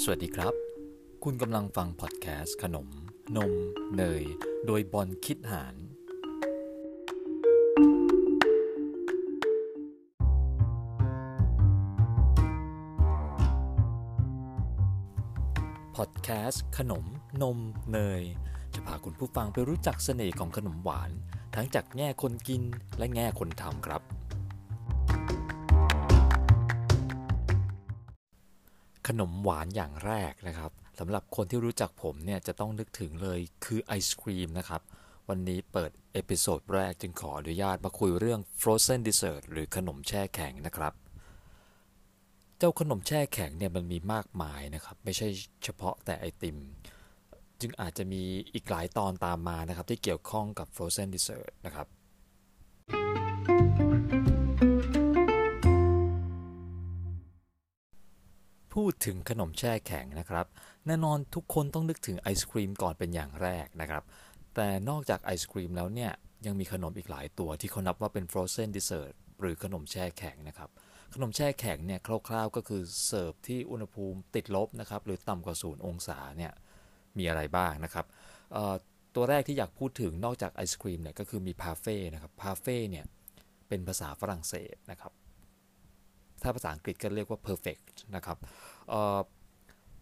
สวัสดีครับ คุณกำลังฟังพอดแคสต์ขนม นม เนย โดยบอลคิดหาร พอดแคสต์ขนม นม เนย จะพาคุณผู้ฟังไปรู้จักเสน่ห์ของขนมหวาน ทั้งจากแง่คนกินและแง่คนทำครับ ขนมหวานอย่างแรกนะครับสำหรับคนที่รู้จักผมเนี่ยจะต้องนึกถึงเลยคือไอศครีมนะครับ วันนี้เปิด episode แรกจึงขออนุญาตมาคุยเรื่อง frozen dessert หรือขนมแช่แข็งนะครับ เจ้าขนมแช่แข็งเนี่ยมันมีมากมายนะครับ ไม่ใช่เฉพาะแต่ไอติม จึงอาจจะมีอีกหลายตอนตามมานะครับ ที่เกี่ยวข้องกับ frozen dessert นะครับ พูดถึงขนมแช่แข็งนะครับ แน่นอนทุกคนต้องนึกถึงไอศครีมก่อนเป็นอย่างแรกนะครับ แต่นอกจากไอศครีมแล้วเนี่ย ยังมีขนมอีกหลายตัวที่เขานับว่าเป็น frozen dessert หรือขนมแช่แข็งนะครับ ขนมแช่แข็งเนี่ยคร่าวๆก็คือเสิร์ฟที่อุณหภูมิติดลบนะครับ หรือต่ำกว่าศูนย์องศาเนี่ยมีอะไรบ้างนะครับตัวแรกที่อยากพูดถึงนอกจากไอศครีมเนี่ยก็คือมีพาเฟ่นะครับพาเฟ่เนี่ยเป็นภาษาฝรั่งเศสนะครับ ถ้าภาษาอังกฤษก็เรียกว่า perfect นะครับ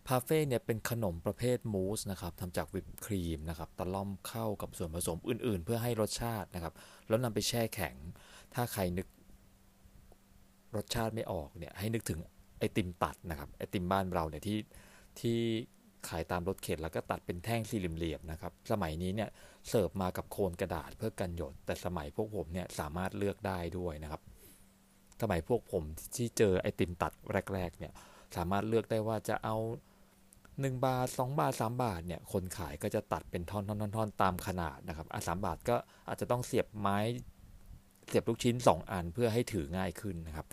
พาเฟ่เนี่ยเป็นขนมประเภทมูสนะครับทำจากวิปครีมนะครับตะล่อมเข้ากับส่วนผสมอื่น ๆ เพื่อให้รสชาตินะครับ แล้วนำไปแช่แข็ง ถ้าใครนึกรสชาติไม่ออกเนี่ยให้นึกถึงไอติมตัดนะครับไอติมบ้านเราเนี่ยที่ที่ขายตามรถเข็นแล้วก็ตัดเป็นแท่งสี่เหลี่ยมๆนะครับ สมัยนี้เนี่ยเสิร์ฟมากับโคนกระดาษเพื่อกันหยด แต่สมัยพวกผมเนี่ยสามารถเลือกได้ด้วยนะครับ สมัยพวกผมที่เจอไอติมตัดแรก ๆ เนี่ย สามารถเลือกได้ว่าจะเอา 1 บาท 2 บาท 3 บาทเนี่ย คนขายก็จะตัดเป็นท่อนๆๆตามขนาดนะครับอะสบาทก็อาจจะต้องเสียบไม้ เสียบลูกชิ้น 2 อันเพื่อให้ถือง่ายขึ้นนะครับ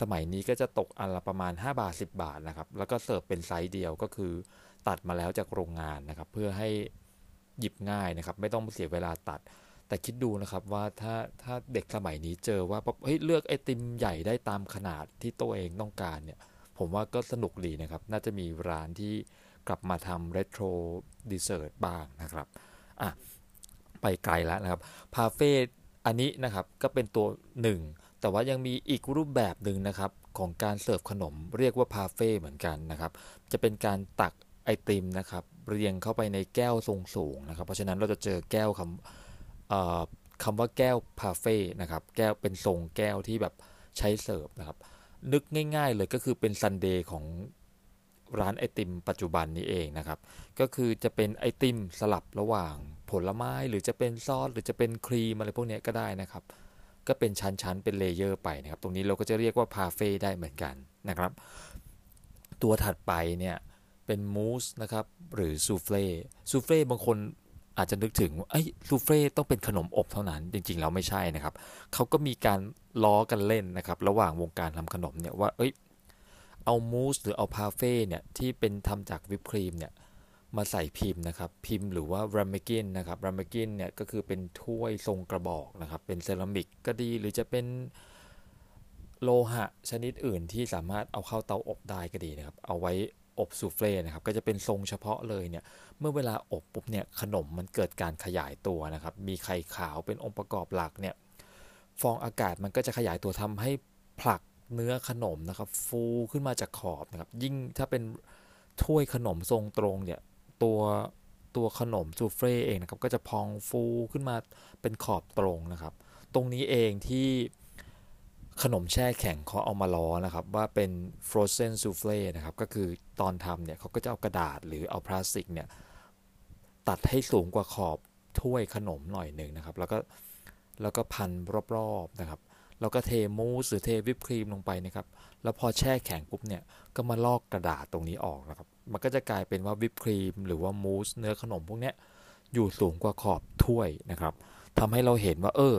สมัยนี้ก็จะตกอันละประมาณ 5 บาท 10 บาทนะครับ แล้วก็เสิร์ฟเป็นไซส์เดียวก็คือ ตัดมาแล้วจากโรงงานนะครับ เพื่อให้หยิบง่ายนะครับ ไม่ต้องเสียเวลาตัด แต่คิดดูนะครับว่าถ้าถ้าเด็กสมัยนี้เจอว่าเฮ้ยเลือกไอติมใหญ่ได้ตามขนาดที่ตัวเองต้องการเนี่ย ผมว่าก็สนุกดีนะครับ น่าจะมีร้านที่กลับมาทำ retro dessert บ้างนะครับอะไปไกลแล้วนะครับ พาเฟ่อันนี้นะครับก็เป็นตัวหนึ่งแต่ว่ายังมีอีกรูปแบบหนึ่งนะครับของการเสิร์ฟขนมเรียกว่าพาเฟ่เหมือนกันนะครับ จะเป็นการตักไอติมนะครับ เรียงเข้าไปในแก้วทรงสูงนะครับ เพราะฉะนั้นเราจะเจอแก้วคำ คำว่าแก้วพาเฟ่นะครับ แก้วเป็นทรงแก้วที่แบบใช้เสิร์ฟนะครับ นึกง่าย ๆ เลยก็คือเป็นซันเดย์ของร้านไอติมปัจจุบันนี้เองนะครับ ก็คือจะเป็นไอติมสลับระหว่างผลไม้หรือจะเป็นซอสหรือจะเป็นครีมอะไรพวกนี้ก็ได้นะครับ ก็เป็นชั้นๆเป็น layer ไปนะครับ ตรงนี้เราก็จะเรียกว่าพาเฟ่ได้เหมือนกันนะครับ ตัวถัดไปเนี่ยเป็นมูสนะครับหรือ soufflé soufflé บางคน อาจจะนึกถึงไอ้ soufflé ต้องเป็นขนมอบเท่านั้น จริงๆแล้วไม่ใช่นะครับเขาก็มีการล้อกันเล่นนะครับ ระหว่างวงการทำขนมเนี่ยว่าเอ้ยเอามูสหรือเอาพาเฟ่เนี่ยที่เป็นทำจากวิปครีมเนี่ยมาใส่พิมพ์นะครับ พิมพ์หรือว่า ramekin นะครับ ramekin เนี่ยก็คือเป็นถ้วยทรงกระบอกนะครับ เป็นเซรามิกก็ดีหรือจะเป็นโลหะชนิดอื่นที่สามารถเอาเข้าเตาอบได้ก็ดีนะครับ เอาไว้ อบซูเฟ่นะครับก็จะเป็นทรงเฉพาะเลยเนี่ยเมื่อเวลาอบปุ๊บเนี่ยขนมมันเกิดการขยายตัวนะครับมีไข่ขาวเป็นองค์ประกอบหลักเนี่ยฟองอากาศมันก็จะขยายตัวทำให้ผลักเนื้อขนมนะครับฟูขึ้นมาจากขอบนะครับยิ่งถ้าเป็นถ้วยขนมทรงตรงเนี่ยตัวตัวขนมซูเฟ่เองนะครับก็จะพองฟูขึ้นมาเป็นขอบตรงนะครับ ตรงนี้เองที่ ขนมแช่แข็งเขาเอามาล้อนะครับ ว่าเป็น frozen souffle นะครับ ก็คือตอนทำเนี่ยเขาก็จะเอากระดาษหรือเอาพลาสติกเนี่ยตัดให้สูงกว่าขอบถ้วยขนมหน่อยหนึ่งนะครับ แล้วก็แล้วก็พันรอบๆนะครับ แล้วก็เทมูสหรือเทวิปครีมลงไปนะครับ แล้วพอแช่แข็งปุ๊บเนี่ยก็มาลอกกระดาษตรงนี้ออกนะครับ มันก็จะกลายเป็นว่าวิปครีม หรือว่ามูสเนื้อขนมพวกนี้อยู่สูงกว่าขอบถ้วยนะครับทำให้เราเห็นว่าเออ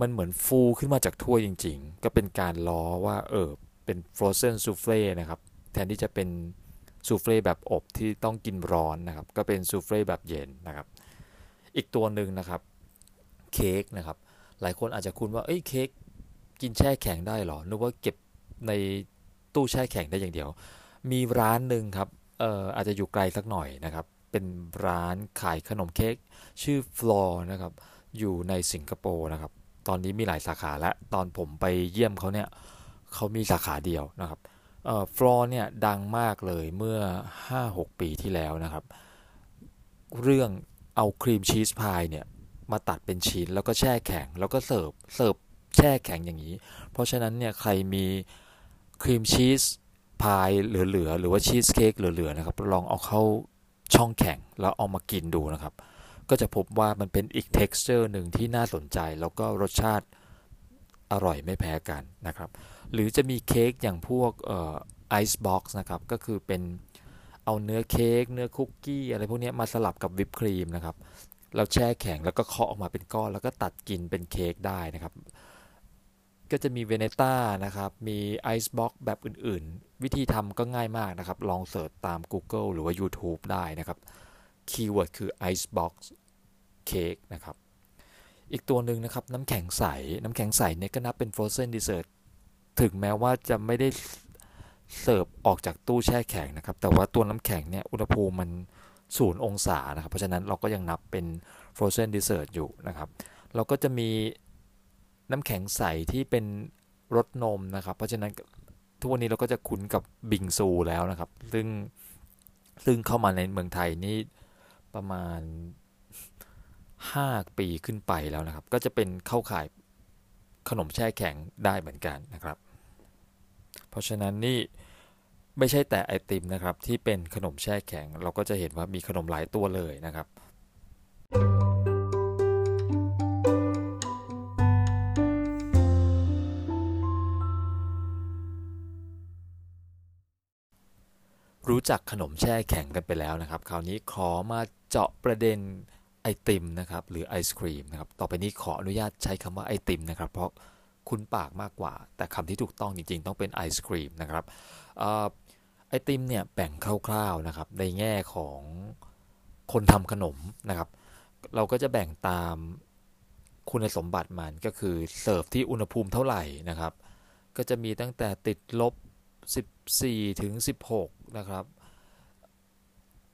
มันเหมือนฟูขึ้นมาจากถ้วยจริง ๆ ก็เป็นการล้อว่าเออเป็น frozen souffle นะครับ แทนที่จะเป็นซูเฟ่แบบอบที่ต้องกินร้อนนะครับ ก็เป็นซูเฟ่แบบเย็นนะครับ อีกตัวหนึ่งนะครับเค้กนะครับ หลายคนอาจจะคุ้นว่าเอ้ยเค้กกินแช่แข็งได้หรอ นึกว่าเก็บในตู้แช่แข็งได้อย่างเดียว มีร้านหนึ่งครับเอ่ออาจจะอยู่ไกลสักหน่อยนะครับ เป็นร้านขายขนมเค้กชื่อ Floor นะครับ อยู่ในสิงคโปร์นะครับ ตอนนี้มีหลายสาขาแล้วตอนผมไปเยี่ยมเขาเนี่ยเขามีสาขาเดียวนะครับเอ่อ Floor เนี่ยดังมากเลยเมื่อ 5-6 ปีที่แล้วนะครับ เรื่องเอาครีมชีสพายเนี่ยมาตัดเป็นชิ้นแล้วก็แช่แข็งแล้วก็เสิร์ฟเสิร์ฟแช่แข็งอย่างนี้ เพราะฉะนั้นเนี่ยใครมีครีมชีสพายเหลือๆหรือว่าชีสเค้กเหลือๆนะครับลองเอาเข้าช่องแข็งแล้วเอามากินดูนะครับ ก็จะพบว่ามันเป็นอีก texture หนึ่งที่น่าสนใจ แล้วก็รสชาติอร่อยไม่แพ้กันนะครับ หรือจะมีเค้กอย่างพวกไอซ์บ็อกซ์นะครับ ก็คือเป็นเอาเนื้อเค้กเนื้อคุกกี้อะไรพวกนี้มาสลับกับวิปครีมนะครับ เราแช่แข็งแล้วก็เคาะออกมาเป็นก้อน แล้วก็ตัดกินเป็นเค้กได้นะครับ ก็จะมี Viennetta นะครับ มีไอซ์บ็อกแบบอื่นๆ วิธีทำก็ง่ายมากนะครับ ลอง search ตาม Google หรือว่า YouTube ได้นะครับ keyword คือ Icebox Cake นะครับ อีกตัวหนึ่งนะครับน้ำแข็งใส น้ำแข็งใสเนี่ยก็นับเป็น Frozen Dessert ถึงแม้ว่าจะไม่ได้เสิร์ฟออกจากตู้แช่แข็งนะครับ แต่ว่าตัวน้ำแข็งเนี่ยอุณหภูมิมันศูนย์องศานะครับ เพราะฉะนั้นเราก็ยังนับเป็น Frozen Dessert อยู่นะครับ เราก็จะมีน้ำแข็งใสที่เป็นรสนมนะครับ เพราะฉะนั้นทุกวันนี้เราก็จะคุ้นกับบิงซูแล้วนะครับ ซึ่งซึ่งเข้ามาในเมืองไทยนี่ประมาณ 5 ปีขึ้นไปแล้วนะครับ ก็จะเป็นเข้าข่ายขนมแช่แข็งได้เหมือนกันนะครับ เพราะฉะนั้นนี่ไม่ใช่แต่ไอติมนะครับ ที่เป็นขนมแช่แข็ง เราก็จะเห็นว่ามีขนมหลายตัวเลยนะครับ รู้จักขนมแช่แข็งกันไปแล้วนะครับ คราวนี้ขอมาเจาะประเด็น ไอติมนะครับ หรือไอศครีมนะครับ ต่อไปนี้ขออนุญาตใช้คำว่าไอติมนะครับ เพราะคุ้นปากมากกว่า แต่คำที่ถูกต้องจริง ๆ ต้องเป็นไอศครีมนะครับไอติมเนี่ยแบ่งคร่าวๆนะครับ ในแง่ของคนทำขนมนะครับ เราก็จะแบ่งตามคุณสมบัติมันก็คือเสิร์ฟที่อุณหภูมิเท่าไหร่นะครับ ก็จะมีตั้งแต่ติดลบ 14 ถึง 16 นะครับ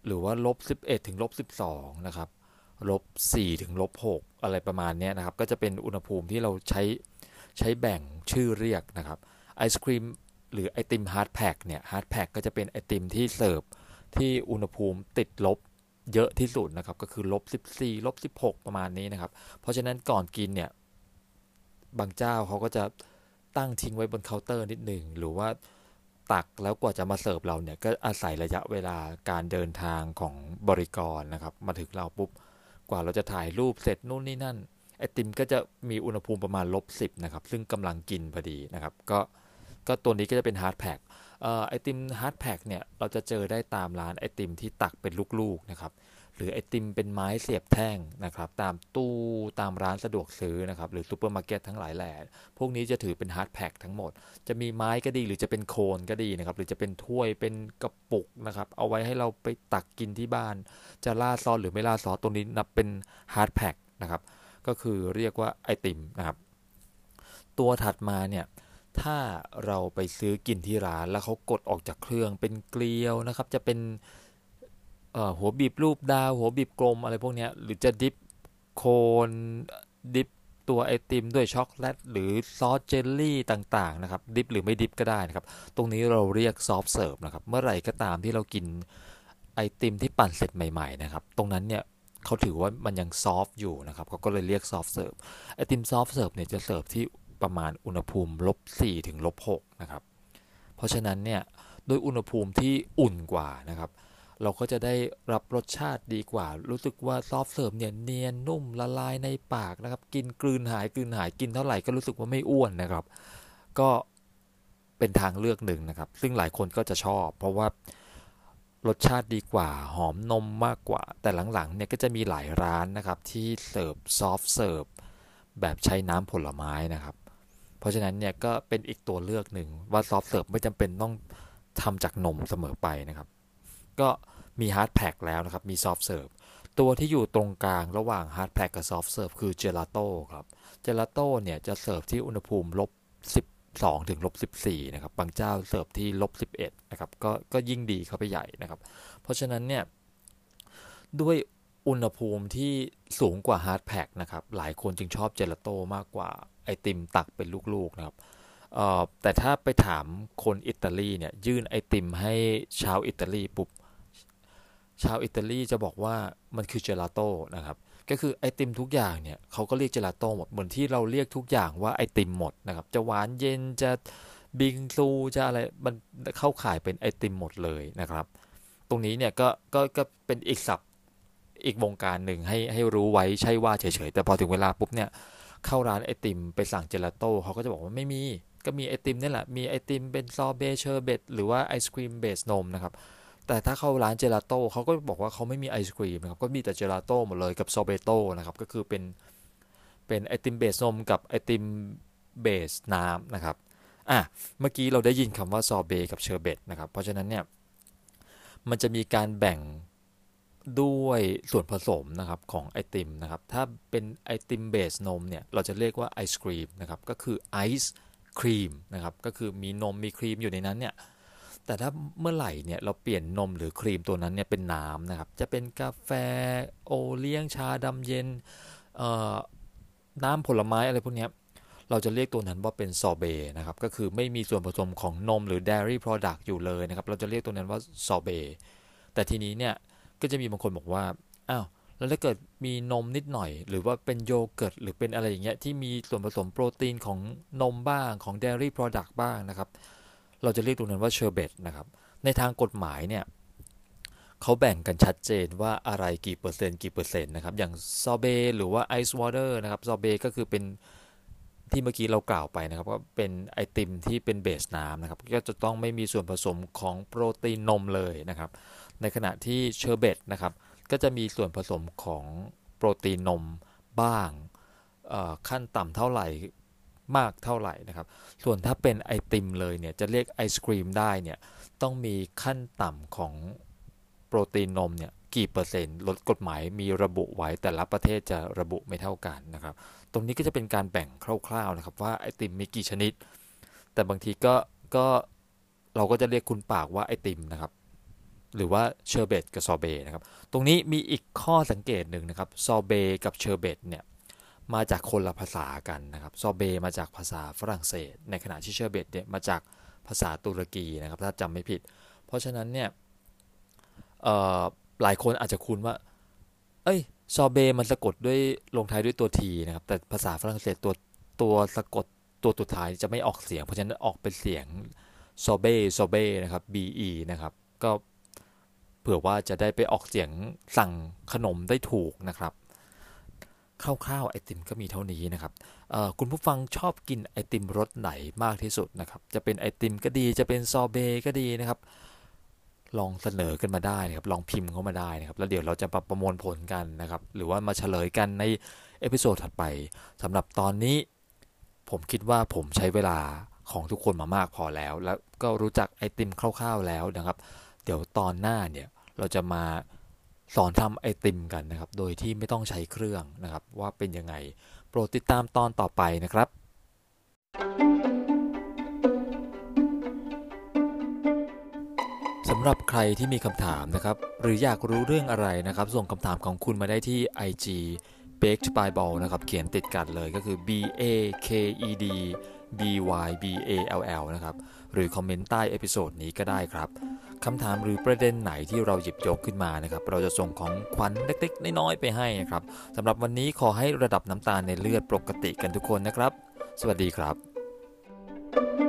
หรือว่าลบ 11 ถึงลบ 12 นะครับ ลบ4ถึงลบ6อะไรประมาณนี้นะครับ ก็จะเป็นอุณหภูมิที่เราใช้ใช้แบ่งชื่อเรียกนะครับไอศครีมหรือไอติม hard pack เนี่ย hard pack ก็จะเป็นไอติมที่เสิร์ฟที่อุณหภูมิติดลบเยอะที่สุดนะครับ ก็คือลบ14ลบ16 ประมาณนี้นะครับ เพราะฉะนั้นก่อนกินเนี่ยบางเจ้าเขาก็จะตั้งทิ้งไว้บนเคาน์เตอร์นิดหนึ่งหรือว่าตักแล้วกว่าจะมาเสิร์ฟเราเนี่ยก็อาศัยระยะเวลาการเดินทางของบริกรนะครับ มาถึงเราปุ๊บ กว่าเราจะถ่ายรูปเสร็จนู่นนี่นั่นไอติมก็จะมีอุณหภูมิประมาณลบสิบนะครับ ซึ่งกำลังกินพอดีนะครับ ก็ก็ตัวนี้ก็จะเป็น hard pack ไอติม hard pack เนี่ย เราจะเจอได้ตามร้านไอติมที่ตักเป็นลูกๆนะครับ หรือไอติมเป็นไม้เสียบแท่งนะครับ ตามตู้ตามร้านสะดวกซื้อนะครับ หรือซูเปอร์มาร์เก็ตทั้งหลายแหล่พวกนี้จะถือเป็น hard pack ทั้งหมด จะมีไม้ก็ดีหรือจะเป็นโคนก็ดีนะครับ หรือจะเป็นถ้วยเป็นกระปุกนะครับ เอาไว้ให้เราไปตักกินที่บ้าน จะราดซอสหรือไม่ราดซอสตรงนี้นับเป็น hard pack นะครับ ก็คือเรียกว่าไอติมนะครับ ตัวถัดมาเนี่ยถ้าเราไปซื้อกินที่ร้านแล้วเขากดออกจากเครื่องเป็นเกลียวนะครับ จะเป็น หัวบีบรูปดาว หัวบีบกลมอะไรพวกนี้หรือจะ dip โคน dip ตัวไอติมด้วยช็อกโกแลตหรือซอสเจลลี่ต่างๆนะครับ dip หรือไม่ dip ก็ได้นะครับ ตรงนี้เราเรียก soft serve นะครับ เมื่อไหร่ก็ตามที่เรากินไอติมที่ปั่นเสร็จใหม่ๆนะครับ ตรงนั้นเนี่ยเขาถือว่ามันยัง soft อยู่นะครับเขาก็เลยเรียก soft serve ไอติม soft serve เนี่ยจะเสิร์ฟที่ประมาณอุณหภูมิลบ4ถึงลบ6นะครับ เพราะฉะนั้นเนี่ยด้วยอุณหภูมิที่อุ่นกว่านะครับ เราก็จะได้รับรสชาติดีกว่า รู้สึกว่า soft serve เนี่ยเนียนนุ่มละลายในปากนะครับ กินกลืนหายกลืนหายกินเท่าไหร่ก็รู้สึกว่าไม่อ้วนนะครับ ก็เป็นทางเลือกหนึ่งนะครับ ซึ่งหลายคนก็จะชอบ เพราะว่ารสชาติดีกว่าหอมนมมากกว่า แต่หลังๆเนี่ยก็จะมีหลายร้านนะครับที่เสิร์ฟ soft serve แบบใช้น้ำผลไม้นะครับ เพราะฉะนั้นเนี่ยก็เป็นอีกตัวเลือกหนึ่งว่า soft serve ไม่จำเป็นต้องทำจากนมเสมอไปนะครับ ก็มี hard pack แล้วนะครับ มี soft serve ตัวที่อยู่ตรงกลางระหว่าง hard pack กับ soft serve คือเจลาโต้ครับ เจลาโต้เนี่ยจะเสิร์ฟที่อุณหภูมิลบ12ถึงลบ14นะครับ บางเจ้าเสิร์ฟที่ลบ11นะครับ ก็ก็ยิ่งดีเข้าไปใหญ่นะครับ เพราะฉะนั้นเนี่ยด้วยอุณหภูมิที่สูงกว่า hard pack นะครับ หลายคนจึงชอบเจลาโต้มากกว่าไอติมตักเป็นลูกๆนะครับแต่ถ้าไปถามคนอิตาลีเนี่ยยื่นไอติมให้ชาวอิตาลีปุ๊บ ชาวอิตาลีจะบอกว่ามันคือเจลาโต้นะครับก็คือไอติมทุกอย่างเนี่ยเขาก็เรียกเจลาโต้หมดเหมือนที่เราเรียกทุกอย่างว่าไอติมหมดนะครับจะหวานเย็นจะบิงซูจะอะไรมันเข้าข่ายเป็นไอติมหมดเลยนะครับ ตรงนี้เนี่ยก็ก็ก็เป็นอีกศัพท์อีกวงการหนึ่งให้ให้รู้ไว้ใช่ว่าเฉยๆแต่พอถึงเวลาปุ๊บเนี่ยเข้าร้านไอติมไปสั่งเจลาโต้เขาก็จะบอกว่าไม่มีก็มีไอติมนี่แหละมีไอติมเป็น sorbet sherbet หรือว่าไอศครีม base นมนะครับ แต่ถ้าเข้าร้านเจลาโต้เขาก็บอกว่าเขาไม่มีไอศครีมนะครับ ก็มีแต่เจลาโต้หมดเลยกับ sorbetto นะครับ ก็คือเป็นเป็นไอติม base นมกับไอติม base น้ำนะครับ อะ เมื่อกี้เราได้ยินคำว่าซอเบกับเชอร์เบตนะครับ เพราะฉะนั้นเนี่ย มันจะมีการแบ่งด้วยส่วนผสมนะครับของไอติมนะครับ ถ้าเป็นไอติม base นมเนี่ย เราจะเรียกว่าไอศครีมนะครับ ก็คือ ice cream นะครับ ก็คือมีนมมีครีมอยู่ในนั้นเนี่ย แต่ถ้าเมื่อไหร่เนี่ยเราเปลี่ยนนมหรือครีมตัวนั้นเนี่ยเป็นน้ำนะครับ จะเป็นกาแฟโอเลี้ยงชาดำเย็นน้ำผลไม้อะไรพวกนี้เราจะเรียกตัวนั้นว่าเป็นซอเบนะครับ ก็คือไม่มีส่วนผสมของนมหรือ dairy product อยู่เลยนะครับ เราจะเรียกตัวนั้นว่าซอเบแต่ทีนี้เนี่ยก็จะมีบางคนบอกว่า อ้าว แล้วถ้าเกิดมีนมนิดหน่อย หรือว่าเป็นโยเกิร์ตหรือเป็นอะไรอย่างเงี้ยที่มีส่วนผสมโปรตีนของนมบ้างของ dairy product บ้างนะครับ เราจะเรียกตรงนั้นว่าเชอร์เบตนะครับ ในทางกฎหมายเนี่ยเขาแบ่งกันชัดเจนว่าอะไรกี่เปอร์เซ็นต์กี่เปอร์เซ็นต์นะครับ อย่างซอเบหรือว่าไอซ์วอเตอร์นะครับซอเบก็คือเป็นที่เมื่อกี้เรากล่าวไปนะครับว่าเป็นไอติมที่เป็น base น้ำนะครับ ก็จะต้องไม่มีส่วนผสมของโปรตีนนมเลยนะครับ ในขณะที่เชอร์เบตนะครับ ก็จะมีส่วนผสมของโปรตีนนมบ้างขั้นต่ำเท่าไหร่ มากเท่าไหร่นะครับ ส่วนถ้าเป็นไอติมเลยเนี่ยจะเรียกไอศครีมได้เนี่ยต้องมีขั้นต่ำของโปรตีนนมเนี่ยกี่เปอร์เซ็นต์ลดกฎหมายมีระบุไว้แต่ละประเทศจะระบุไม่เท่ากันนะครับ ตรงนี้ก็จะเป็นการแบ่งคร่าวๆนะครับว่าไอติมมีกี่ชนิด แต่บางทีก็ก็เราก็จะเรียกคุ้นปากว่าไอติมนะครับ หรือว่าเชอร์เบตกับซอเบนะครับ ตรงนี้มีอีกข้อสังเกตหนึ่งนะครับซอเบกับเชอร์เบตเนี่ย มาจากคนละภาษากันนะครับซอเบมาจากภาษาฝรั่งเศส ในขณะที่เชอร์เบตเนี่ยมาจากภาษาตุรกีนะครับถ้าจำไม่ผิด เพราะฉะนั้นเนี่ยหลายคนอาจจะคุ้นว่า เอ้ยซอเบมันสะกดด้วยลงท้ายด้วยตัวทีนะครับ แต่ภาษาฝรั่งเศสตัวตัวสะกดตัวสุดท้ายจะไม่ออกเสียง เพราะฉะนั้นออกเป็นเสียงซอเบซอเบนะครับ be นะครับ ก็เผื่อว่าจะได้ไปออกเสียงสั่งขนมได้ถูกนะครับ คร่าวๆไอติมก็มีเท่านี้นะครับคุณผู้ฟังชอบกินไอติมรสไหนมากที่สุดนะครับ จะเป็นไอติมก็ดีจะเป็นซอเบก็ดีนะครับ ลองเสนอกันมาได้นะครับ ลองพิมพ์เข้ามาได้นะครับ แล้วเดี๋ยวเราจะประมวลผลกันนะครับ หรือว่ามาเฉลยกันใน episode ถัดไปสำหรับตอนนี้ ผมคิดว่าผมใช้เวลาของทุกคนมามากพอแล้ว แล้วก็รู้จักไอติมคร่าวๆแล้วนะครับ เดี๋ยวตอนหน้าเนี่ยเราจะมา สอนทำไอติมกันนะครับ โดยที่ไม่ต้องใช้เครื่องนะครับ ว่าเป็นยังไง โปรดติดตามตอนต่อไปนะครับ สำหรับใครที่มีคำถามนะครับ หรืออยากรู้เรื่องอะไรนะครับ ส่งคำถามของคุณมาได้ที่ IG baked by ball นะครับ เขียนติดกันเลยก็คือ b a k e d b y b a l l นะครับ หรือคอมเมนต์ใต้ episode นี้ก็ได้ครับ คำถามหรือประเด็นไหนที่เราหยิบยกขึ้นมานะครับ เราจะส่งของขวัญเล็กๆน้อยๆไปให้นะครับสำหรับวันนี้ขอให้ระดับน้ำตาลในเลือดปกติกันทุกคนนะครับ สวัสดีครับ thank you